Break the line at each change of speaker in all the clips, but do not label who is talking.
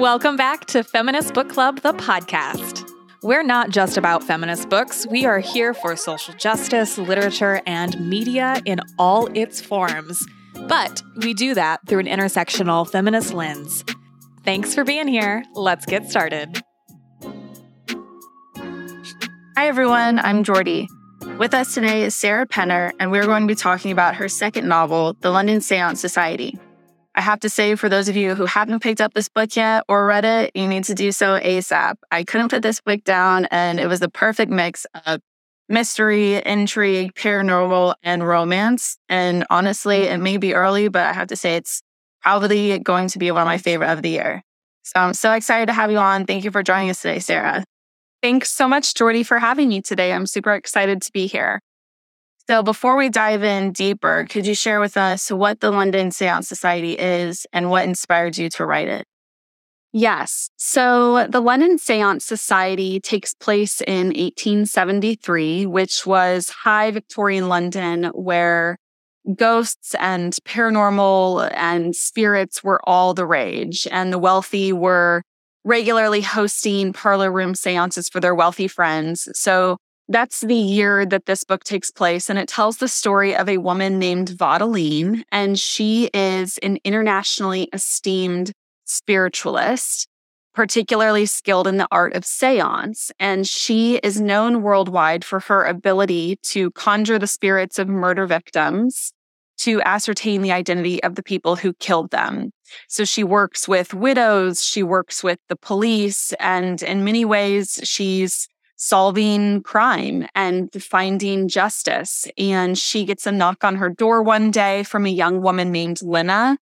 Welcome back to Feminist Book Club, the podcast. We're not just about feminist books. We are here for social justice, literature, and media in all its forms. But we do that through an intersectional feminist lens. Thanks for being here. Let's get started.
Hi, everyone. I'm Jordy. With us today is Sarah Penner, and we're going to be talking about her second novel, The London Seance Society. I have to say, for those of you who haven't picked up this book yet or read it, you need to do so ASAP. I couldn't put this book down, and it was the perfect mix of mystery, intrigue, paranormal, and romance. And honestly, it may be early, but I have to say, it's probably going to be one of my favorite of the year. So I'm so excited to have you on. Thank you for joining us today, Sarah.
Thanks so much, Jordy, for having me today. I'm super excited to be here.
So, before we dive in deeper, could you share with us what the London Seance Society is and what inspired you to write it?
Yes. So, the London Seance Society takes place in 1873, which was high Victorian London, where ghosts and paranormal and spirits were all the rage, and the wealthy were regularly hosting parlor room seances for their wealthy friends. So, that's the year that this book takes place. And it tells the story of a woman named Vaudeline. And she is an internationally esteemed spiritualist, particularly skilled in the art of seance. And she is known worldwide for her ability to conjure the spirits of murder victims to ascertain the identity of the people who killed them. So she works with widows, she works with the police, and in many ways, she's solving crime and finding justice. And she gets a knock on her door one day from a young woman named Lena,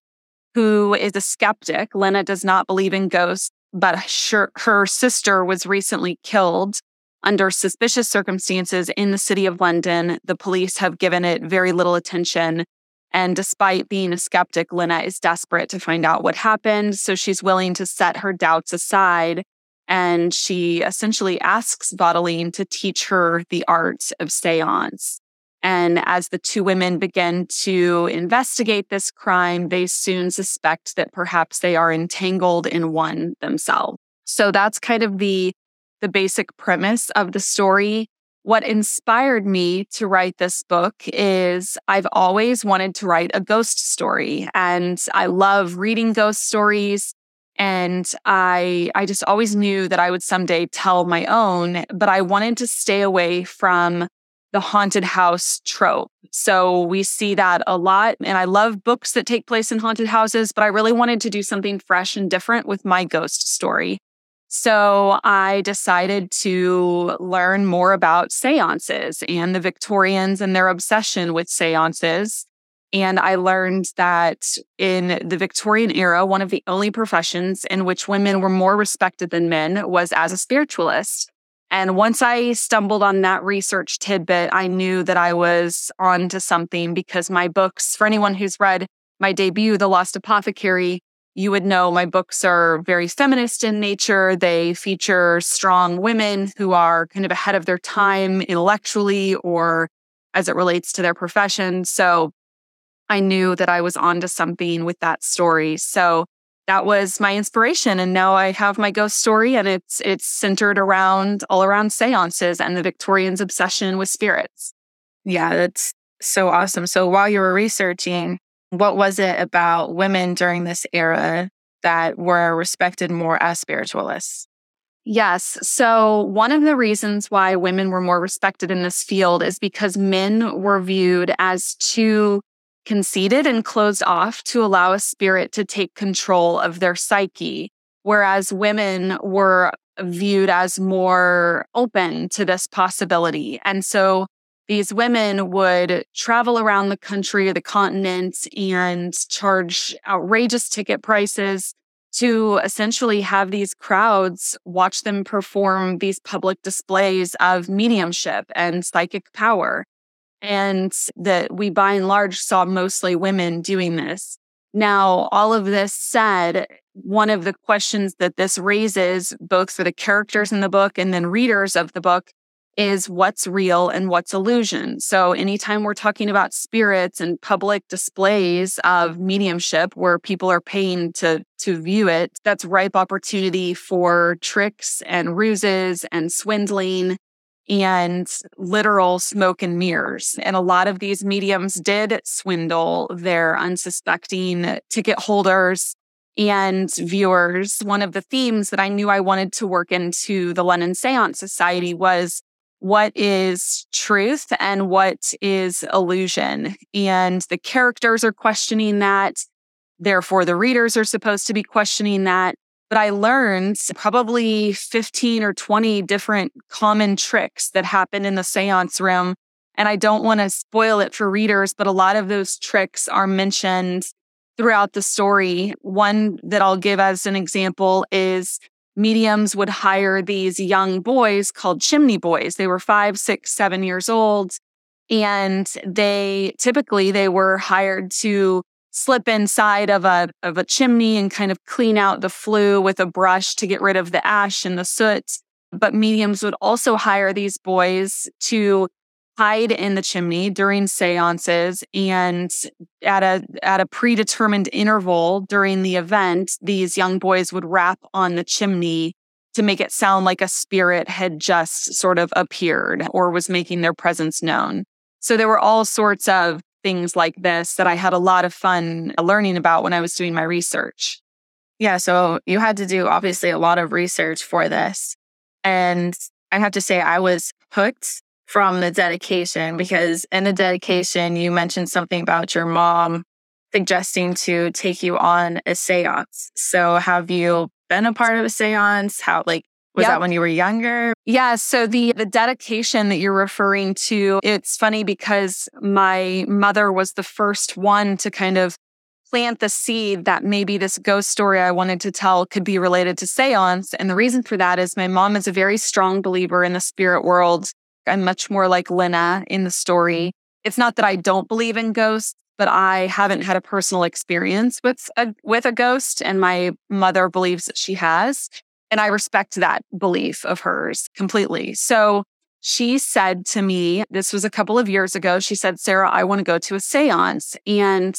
who is a skeptic. Lena does not believe in ghosts, but her, sister was recently killed under suspicious circumstances in the city of London. The police have given it very little attention. And despite being a skeptic, Lena is desperate to find out what happened. So she's willing to set her doubts aside and she essentially asks Vaudeline to teach her the art of seance. And as the two women begin to investigate this crime, they soon suspect that perhaps they are entangled in one themselves. So that's kind of the, the basic premise of the story. What inspired me to write this book is I've always wanted to write a ghost story and I love reading ghost stories. And I, I just always knew that I would someday tell my own, but I wanted to stay away from the haunted house trope. So we see that a lot. And I love books that take place in haunted houses, but I really wanted to do something fresh and different with my ghost story. So I decided to learn more about seances and the Victorians and their obsession with seances. And I learned that in the Victorian era, one of the only professions in which women were more respected than men was as a spiritualist. And once I stumbled on that research tidbit, I knew that I was on to something because my books, for anyone who's read my debut, The Lost Apothecary, you would know my books are very feminist in nature. They feature strong women who are kind of ahead of their time intellectually or as it relates to their profession. So I knew that I was onto something with that story. So that was my inspiration. And now I have my ghost story and it's it's centered around all around seances and the Victorians' obsession with spirits.
Yeah, that's so awesome. So while you were researching, what was it about women during this era that were respected more as spiritualists?
Yes. So, one of the reasons why women were more respected in this field is because men were viewed as too conceited and closed off to allow a spirit to take control of their psyche, whereas women were viewed as more open to this possibility. And so these women would travel around the country or the continent and charge outrageous ticket prices to essentially have these crowds watch them perform these public displays of mediumship and psychic power and that we by and large saw mostly women doing this. Now, all of this said, one of the questions that this raises, both for the characters in the book and then readers of the book, is what's real and what's illusion. So anytime we're talking about spirits and public displays of mediumship where people are paying to to view it, that's ripe opportunity for tricks and ruses and swindling and literal smoke and mirrors. And a lot of these mediums did swindle their unsuspecting ticket holders and viewers. One of the themes that I knew I wanted to work into the London Seance Society was what is truth and what is illusion. And the characters are questioning that. Therefore, the readers are supposed to be questioning that. But I learned probably 15 or 20 different common tricks that happen in the seance room. And I don't want to spoil it for readers, but a lot of those tricks are mentioned throughout the story. One that I'll give as an example is mediums would hire these young boys called chimney boys. They were five, six, seven years old. And they typically they were hired to slip inside of a of a chimney and kind of clean out the flue with a brush to get rid of the ash and the soot. But mediums would also hire these boys to hide in the chimney during seances and at a at a predetermined interval during the event these young boys would rap on the chimney to make it sound like a spirit had just sort of appeared or was making their presence known so there were all sorts of things like this that I had a lot of fun uh, learning about when I was doing my research
yeah so you had to do obviously a lot of research for this and I have to say I was hooked from the dedication because in the dedication, you mentioned something about your mom suggesting to take you on a seance. So, have you been a part of a seance? How, like, was yep. that when you were younger?
Yeah. So the the dedication that you're referring to, it's funny because my mother was the first one to kind of plant the seed that maybe this ghost story I wanted to tell could be related to seance. And the reason for that is my mom is a very strong believer in the spirit world. I'm much more like Lena in the story. It's not that I don't believe in ghosts, but I haven't had a personal experience with a with a ghost and my mother believes that she has, and I respect that belief of hers completely. So she said to me, this was a couple of years ago, she said, "Sarah, I want to go to a séance." And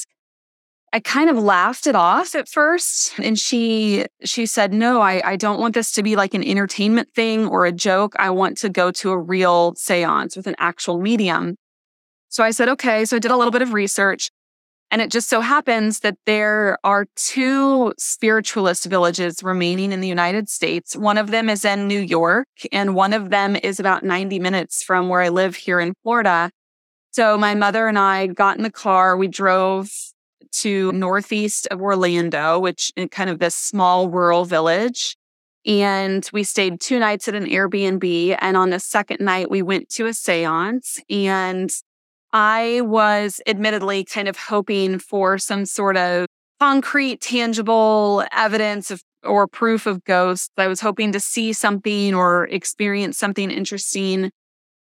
I kind of laughed it off at first. And she she said, No, I, I don't want this to be like an entertainment thing or a joke. I want to go to a real seance with an actual medium. So I said, okay. So I did a little bit of research. And it just so happens that there are two spiritualist villages remaining in the United States. One of them is in New York, and one of them is about 90 minutes from where I live here in Florida. So my mother and I got in the car. We drove to northeast of Orlando, which is kind of this small rural village. And we stayed two nights at an Airbnb. And on the second night, we went to a seance. And I was admittedly kind of hoping for some sort of concrete, tangible evidence of or proof of ghosts. I was hoping to see something or experience something interesting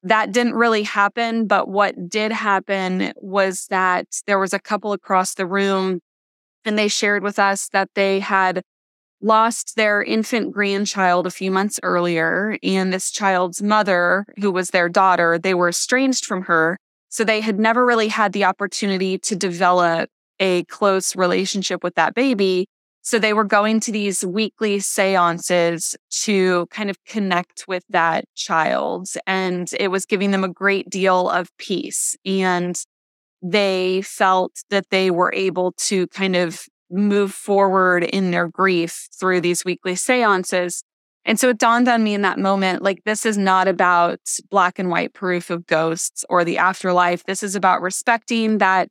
that didn't really happen. But what did happen was that there was a couple across the room and they shared with us that they had lost their infant grandchild a few months earlier. And this child's mother, who was their daughter, they were estranged from her. So they had never really had the opportunity to develop a close relationship with that baby. So they were going to these weekly seances to kind of connect with that child. And it was giving them a great deal of peace. And they felt that they were able to kind of move forward in their grief through these weekly seances. And so it dawned on me in that moment like, this is not about black and white proof of ghosts or the afterlife. This is about respecting that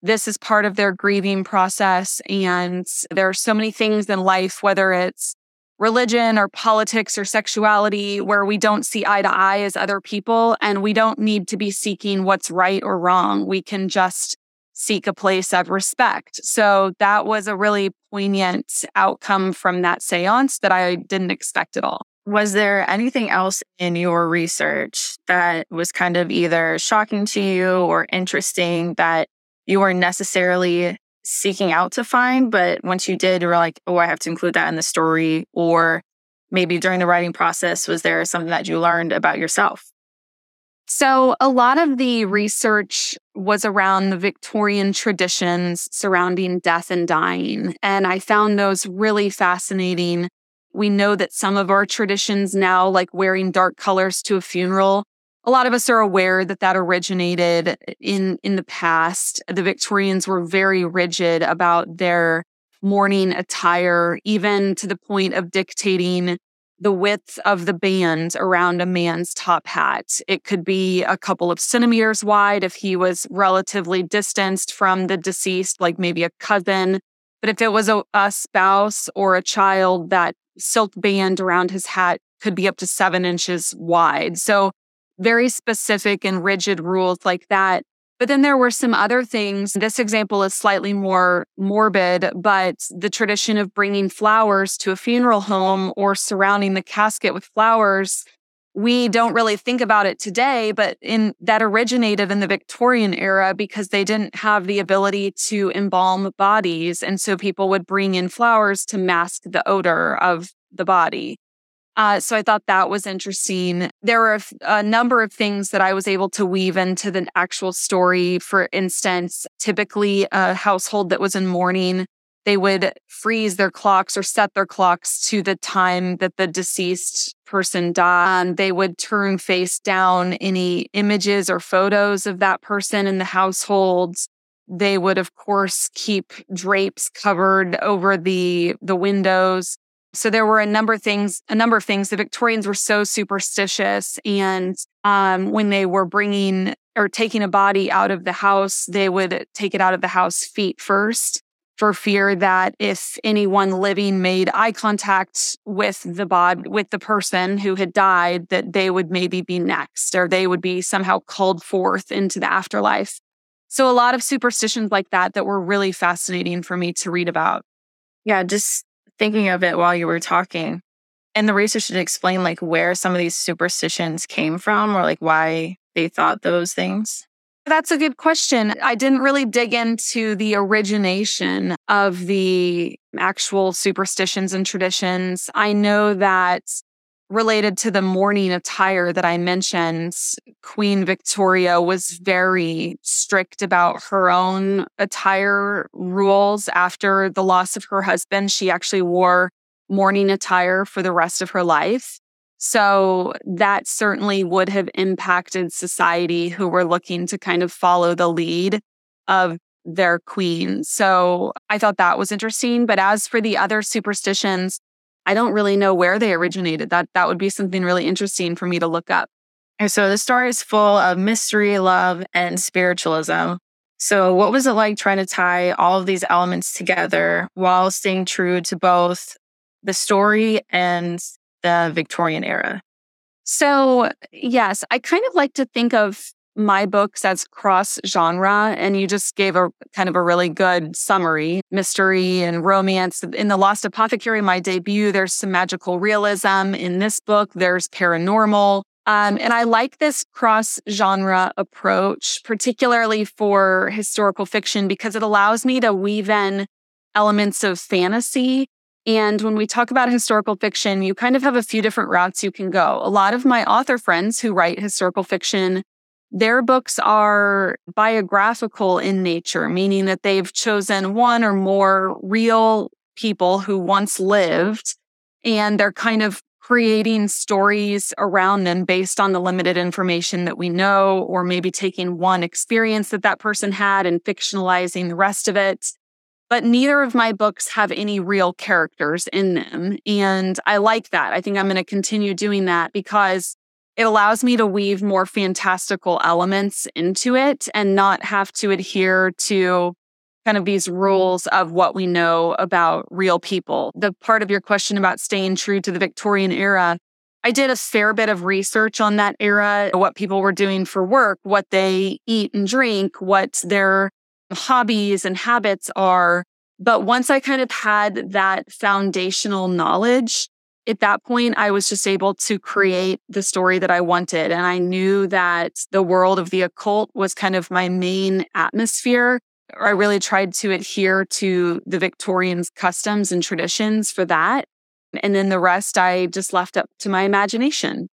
this is part of their grieving process. And there are so many things in life, whether it's religion or politics or sexuality, where we don't see eye to eye as other people. And we don't need to be seeking what's right or wrong. We can just seek a place of respect. So that was a really poignant outcome from that seance that I didn't expect at all.
Was there anything else in your research that was kind of either shocking to you or interesting that you weren't necessarily seeking out to find, but once you did, you were like, oh, I have to include that in the story. Or maybe during the writing process, was there something that you learned about yourself?
So, a lot of the research was around the Victorian traditions surrounding death and dying. And I found those really fascinating. We know that some of our traditions now, like wearing dark colors to a funeral, a lot of us are aware that that originated in, in the past. The Victorians were very rigid about their mourning attire, even to the point of dictating the width of the band around a man's top hat. It could be a couple of centimeters wide if he was relatively distanced from the deceased, like maybe a cousin. But if it was a, a spouse or a child, that silk band around his hat could be up to seven inches wide. So, very specific and rigid rules like that. But then there were some other things. This example is slightly more morbid, but the tradition of bringing flowers to a funeral home or surrounding the casket with flowers, we don't really think about it today, but in that originated in the Victorian era because they didn't have the ability to embalm bodies. And so people would bring in flowers to mask the odor of the body. Uh, so I thought that was interesting. There were a, number of things that I was able to weave into the actual story. For instance, typically a household that was in mourning, they would freeze their clocks or set their clocks to the time that the deceased person died. They would turn face down any images or photos of that person in the household. They would, of course, keep drapes covered over the, the windows. So there were a number of things, a number of things. The Victorians were so superstitious. And um, when they were bringing or taking a body out of the house, they would take it out of the house feet first for fear that if anyone living made eye contact with the bod with the person who had died, that they would maybe be next or they would be somehow called forth into the afterlife. So a lot of superstitions like that that were really fascinating for me to read about.
Yeah, just thinking of it while you were talking. And the research should explain like where some of these superstitions came from or like why they thought those things.
That's a good question. I didn't really dig into the origination of the actual superstitions and traditions. I know that related to the mourning attire that I mentioned, Queen Victoria was very strict about her own attire rules after the loss of her husband. She actually wore mourning attire for the rest of her life. So that certainly would have impacted society who were looking to kind of follow the lead of their queen. So I thought that was interesting. But as for the other superstitions, I don't really know where they originated. That that would be something really interesting for me to look up.
And so the story is full of mystery, love, and spiritualism. So what was it like trying to tie all of these elements together while staying true to both the story and the Victorian era?
So, yes, I kind of like to think of my books as cross genre and you just gave a kind of a really good summary. Mystery and romance. In the lost apothecary my debut there's some magical realism. In this book there's paranormal. Um, and i like this cross genre approach particularly for historical fiction because it allows me to weave in elements of fantasy. And when we talk about historical fiction, you kind of have a few different routes you can go. A lot of my author friends who write historical fiction their books are biographical in nature, meaning that they've chosen one or more real people who once lived and they're kind of creating stories around them based on the limited information that we know, or maybe taking one experience that that person had and fictionalizing the rest of it. But neither of my books have any real characters in them. And I like that. I think I'm going to continue doing that because it allows me to weave more fantastical elements into it and not have to adhere to kind of these rules of what we know about real people. The part of your question about staying true to the Victorian era, I did a fair bit of research on that era, what people were doing for work, what they eat and drink, what their hobbies and habits are. But once I kind of had that foundational knowledge, at that point, I was just able to create the story that I wanted. And I knew that the world of the occult was kind of my main atmosphere. I really tried to adhere to the Victorians' customs and traditions for that. And then the rest I just left up to my imagination.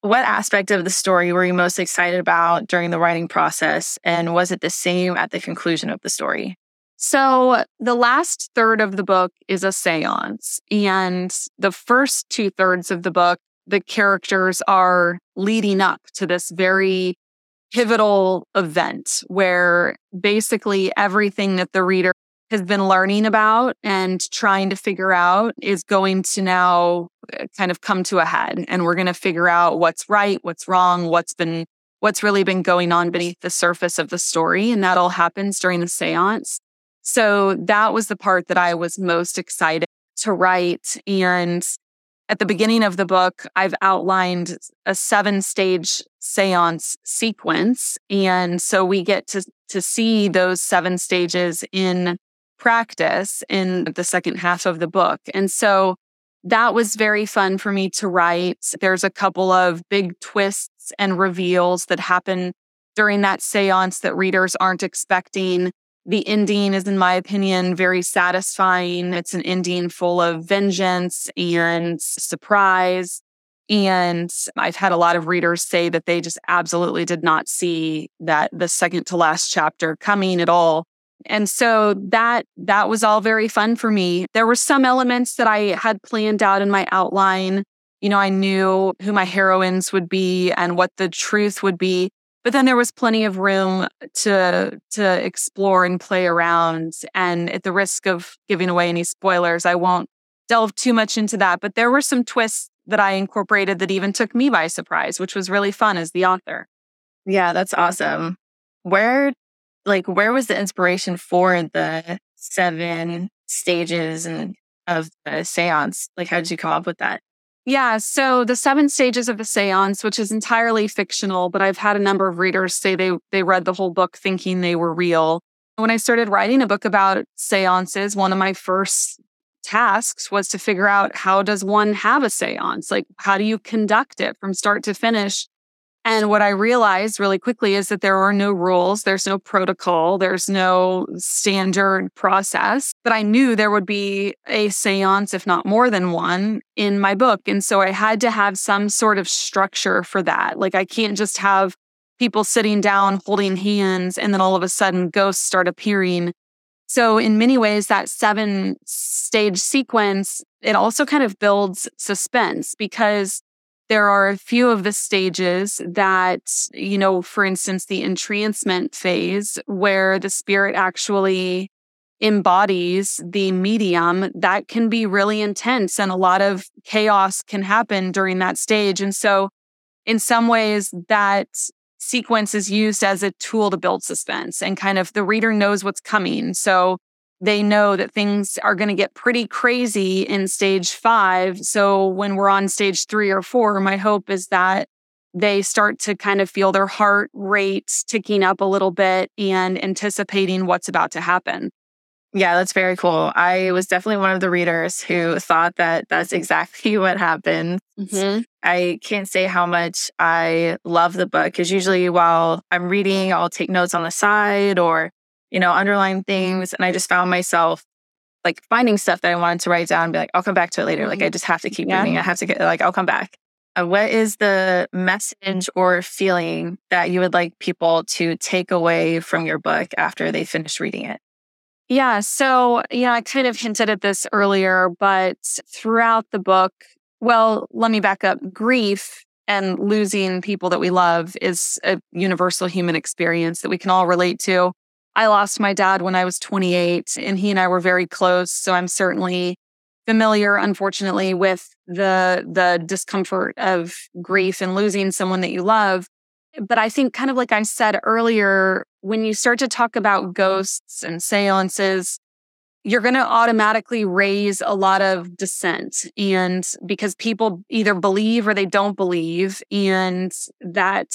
What aspect of the story were you most excited about during the writing process? And was it the same at the conclusion of the story?
So, the last third of the book is a seance. And the first two thirds of the book, the characters are leading up to this very pivotal event where basically everything that the reader has been learning about and trying to figure out is going to now uh, kind of come to a head and we're going to figure out what's right what's wrong what's been what's really been going on beneath the surface of the story and that all happens during the séance so that was the part that i was most excited to write and at the beginning of the book i've outlined a seven stage séance sequence and so we get to to see those seven stages in practice in the second half of the book. And so that was very fun for me to write. There's a couple of big twists and reveals that happen during that seance that readers aren't expecting. The ending is, in my opinion, very satisfying. It's an ending full of vengeance and surprise. And I've had a lot of readers say that they just absolutely did not see that the second to last chapter coming at all. And so that that was all very fun for me. There were some elements that I had planned out in my outline. You know, I knew who my heroines would be and what the truth would be. But then there was plenty of room to to explore and play around. And at the risk of giving away any spoilers, I won't delve too much into that. But there were some twists that I incorporated that even took me by surprise, which was really fun as the author.
Yeah, that's awesome. Where like where was the inspiration for the seven stages and of the seance? Like how did you come up with that?
Yeah, so the seven stages of the seance, which is entirely fictional, but I've had a number of readers say they they read the whole book thinking they were real. When I started writing a book about seances, one of my first tasks was to figure out how does one have a seance? Like how do you conduct it from start to finish? And what I realized really quickly is that there are no rules, there's no protocol, there's no standard process. But I knew there would be a seance, if not more than one, in my book. And so I had to have some sort of structure for that. Like I can't just have people sitting down holding hands and then all of a sudden ghosts start appearing. So in many ways, that seven stage sequence, it also kind of builds suspense because there are a few of the stages that, you know, for instance, the entrancement phase where the spirit actually embodies the medium that can be really intense and a lot of chaos can happen during that stage. And so in some ways that sequence is used as a tool to build suspense and kind of the reader knows what's coming. So they know that things are going to get pretty crazy in stage five. So when we're on stage three or four, my hope is that they start to kind of feel their heart rate ticking up a little bit and anticipating what's about to happen.
Yeah, that's very cool. I was definitely one of the readers who thought that that's exactly what happened. Mm-hmm. I can't say how much I love the book because usually while I'm reading, I'll take notes on the side or you know, underline things. And I just found myself like finding stuff that I wanted to write down and be like, I'll come back to it later. Like, I just have to keep yeah. reading. I have to get, like, I'll come back. Uh, what is the message or feeling that you would like people to take away from your book after they finish reading it?
Yeah. So, yeah, I kind of hinted at this earlier, but throughout the book, well, let me back up. Grief and losing people that we love is a universal human experience that we can all relate to. I lost my dad when I was 28 and he and I were very close. So I'm certainly familiar, unfortunately, with the, the discomfort of grief and losing someone that you love. But I think kind of like I said earlier, when you start to talk about ghosts and seances, you're going to automatically raise a lot of dissent. And because people either believe or they don't believe, and that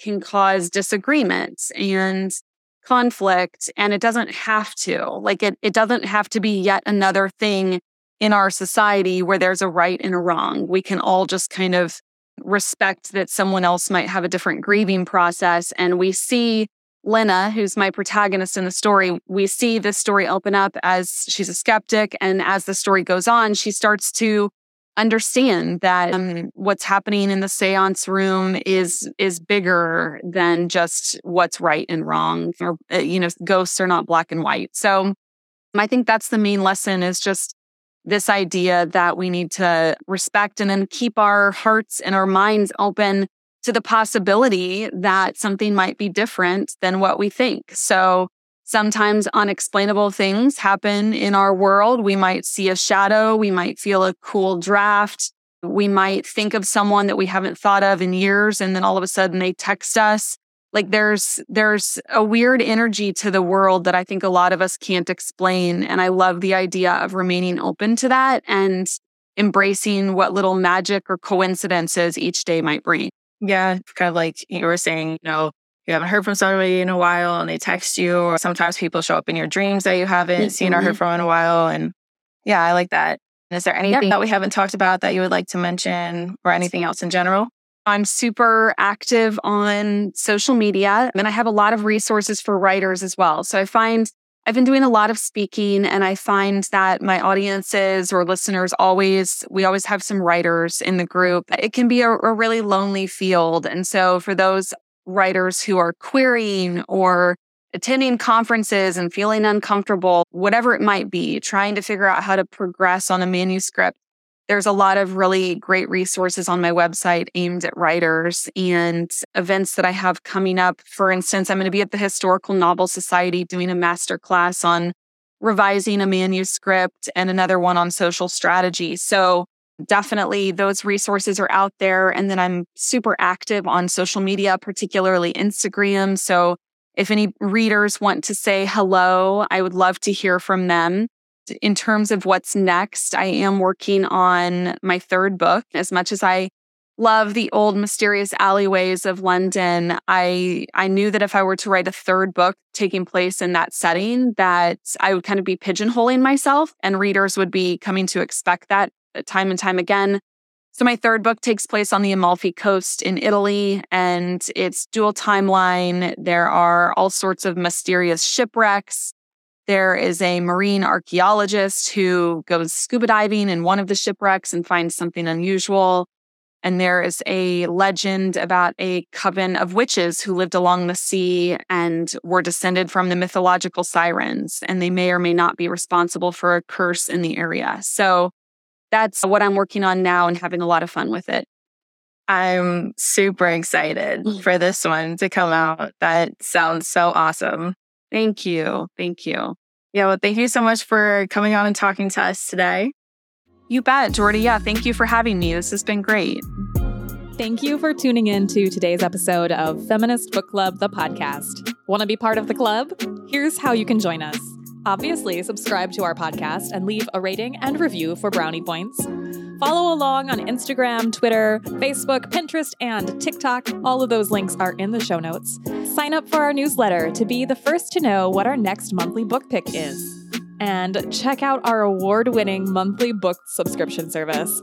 can cause disagreements. And conflict and it doesn't have to. Like it, it doesn't have to be yet another thing in our society where there's a right and a wrong. We can all just kind of respect that someone else might have a different grieving process. And we see Lena, who's my protagonist in the story, we see this story open up as she's a skeptic. And as the story goes on, she starts to understand that um, what's happening in the seance room is is bigger than just what's right and wrong or uh, you know ghosts are not black and white. So i think that's the main lesson is just this idea that we need to respect and then keep our hearts and our minds open to the possibility that something might be different than what we think. So Sometimes unexplainable things happen in our world. We might see a shadow. We might feel a cool draft. We might think of someone that we haven't thought of in years. And then all of a sudden they text us. Like there's, there's a weird energy to the world that I think a lot of us can't explain. And I love the idea of remaining open to that and embracing what little magic or coincidences each day might bring.
Yeah, kind of like you were saying, you know, you haven't heard from somebody in a while and they text you, or sometimes people show up in your dreams that you haven't mm-hmm. seen or heard mm-hmm. from in a while. And yeah, I like that. Is there anything yep. that we haven't talked about that you would like to mention or anything else in general?
I'm super active on social media and I have a lot of resources for writers as well. So I find I've been doing a lot of speaking and I find that my audiences or listeners always, we always have some writers in the group. It can be a, a really lonely field. And so for those writers who are querying or attending conferences and feeling uncomfortable, whatever it might be, trying to figure out how to progress on a manuscript. There's a lot of really great resources on my website aimed at writers and events that I have coming up. For instance, I'm going to be at the Historical Novel Society doing a master class on revising a manuscript and another one on social strategy. So definitely those resources are out there. And then I'm super active on social media, particularly Instagram. So if any readers want to say hello, I would love to hear from them. In terms of what's next, I am working on my third book. As much as I love the old mysterious alleyways of London, I I knew that if I were to write a third book taking place in that setting, that I would kind of be pigeonholing myself and readers would be coming to expect that Uh, time and time again. So, my third book takes place on the Amalfi Coast in Italy, and it's dual timeline. There are all sorts of mysterious shipwrecks. There is a marine archaeologist who goes scuba diving in one of the shipwrecks and finds something unusual. And there is a legend about a coven of witches who lived along the sea and were descended from the mythological sirens, and they may or may not be responsible for a curse in the area. So, that's what I'm working on now and having a lot of fun with it.
I'm super excited mm. for this one to come out. That sounds so awesome.
Thank you. Thank you.
Yeah, well, thank you so much for coming on and talking to us today.
You bet, Jordy. Yeah, thank you for having me. This has been great.
Thank you for tuning in to today's episode of Feminist Book Club, the podcast. Want to be part of the club? Here's how you can join us. Obviously, subscribe to our podcast and leave a rating and review for brownie points. Follow along on Instagram, Twitter, Facebook, Pinterest, and TikTok. All of those links are in the show notes. Sign up for our newsletter to be the first to know what our next monthly book pick is. And check out our award winning monthly book subscription service.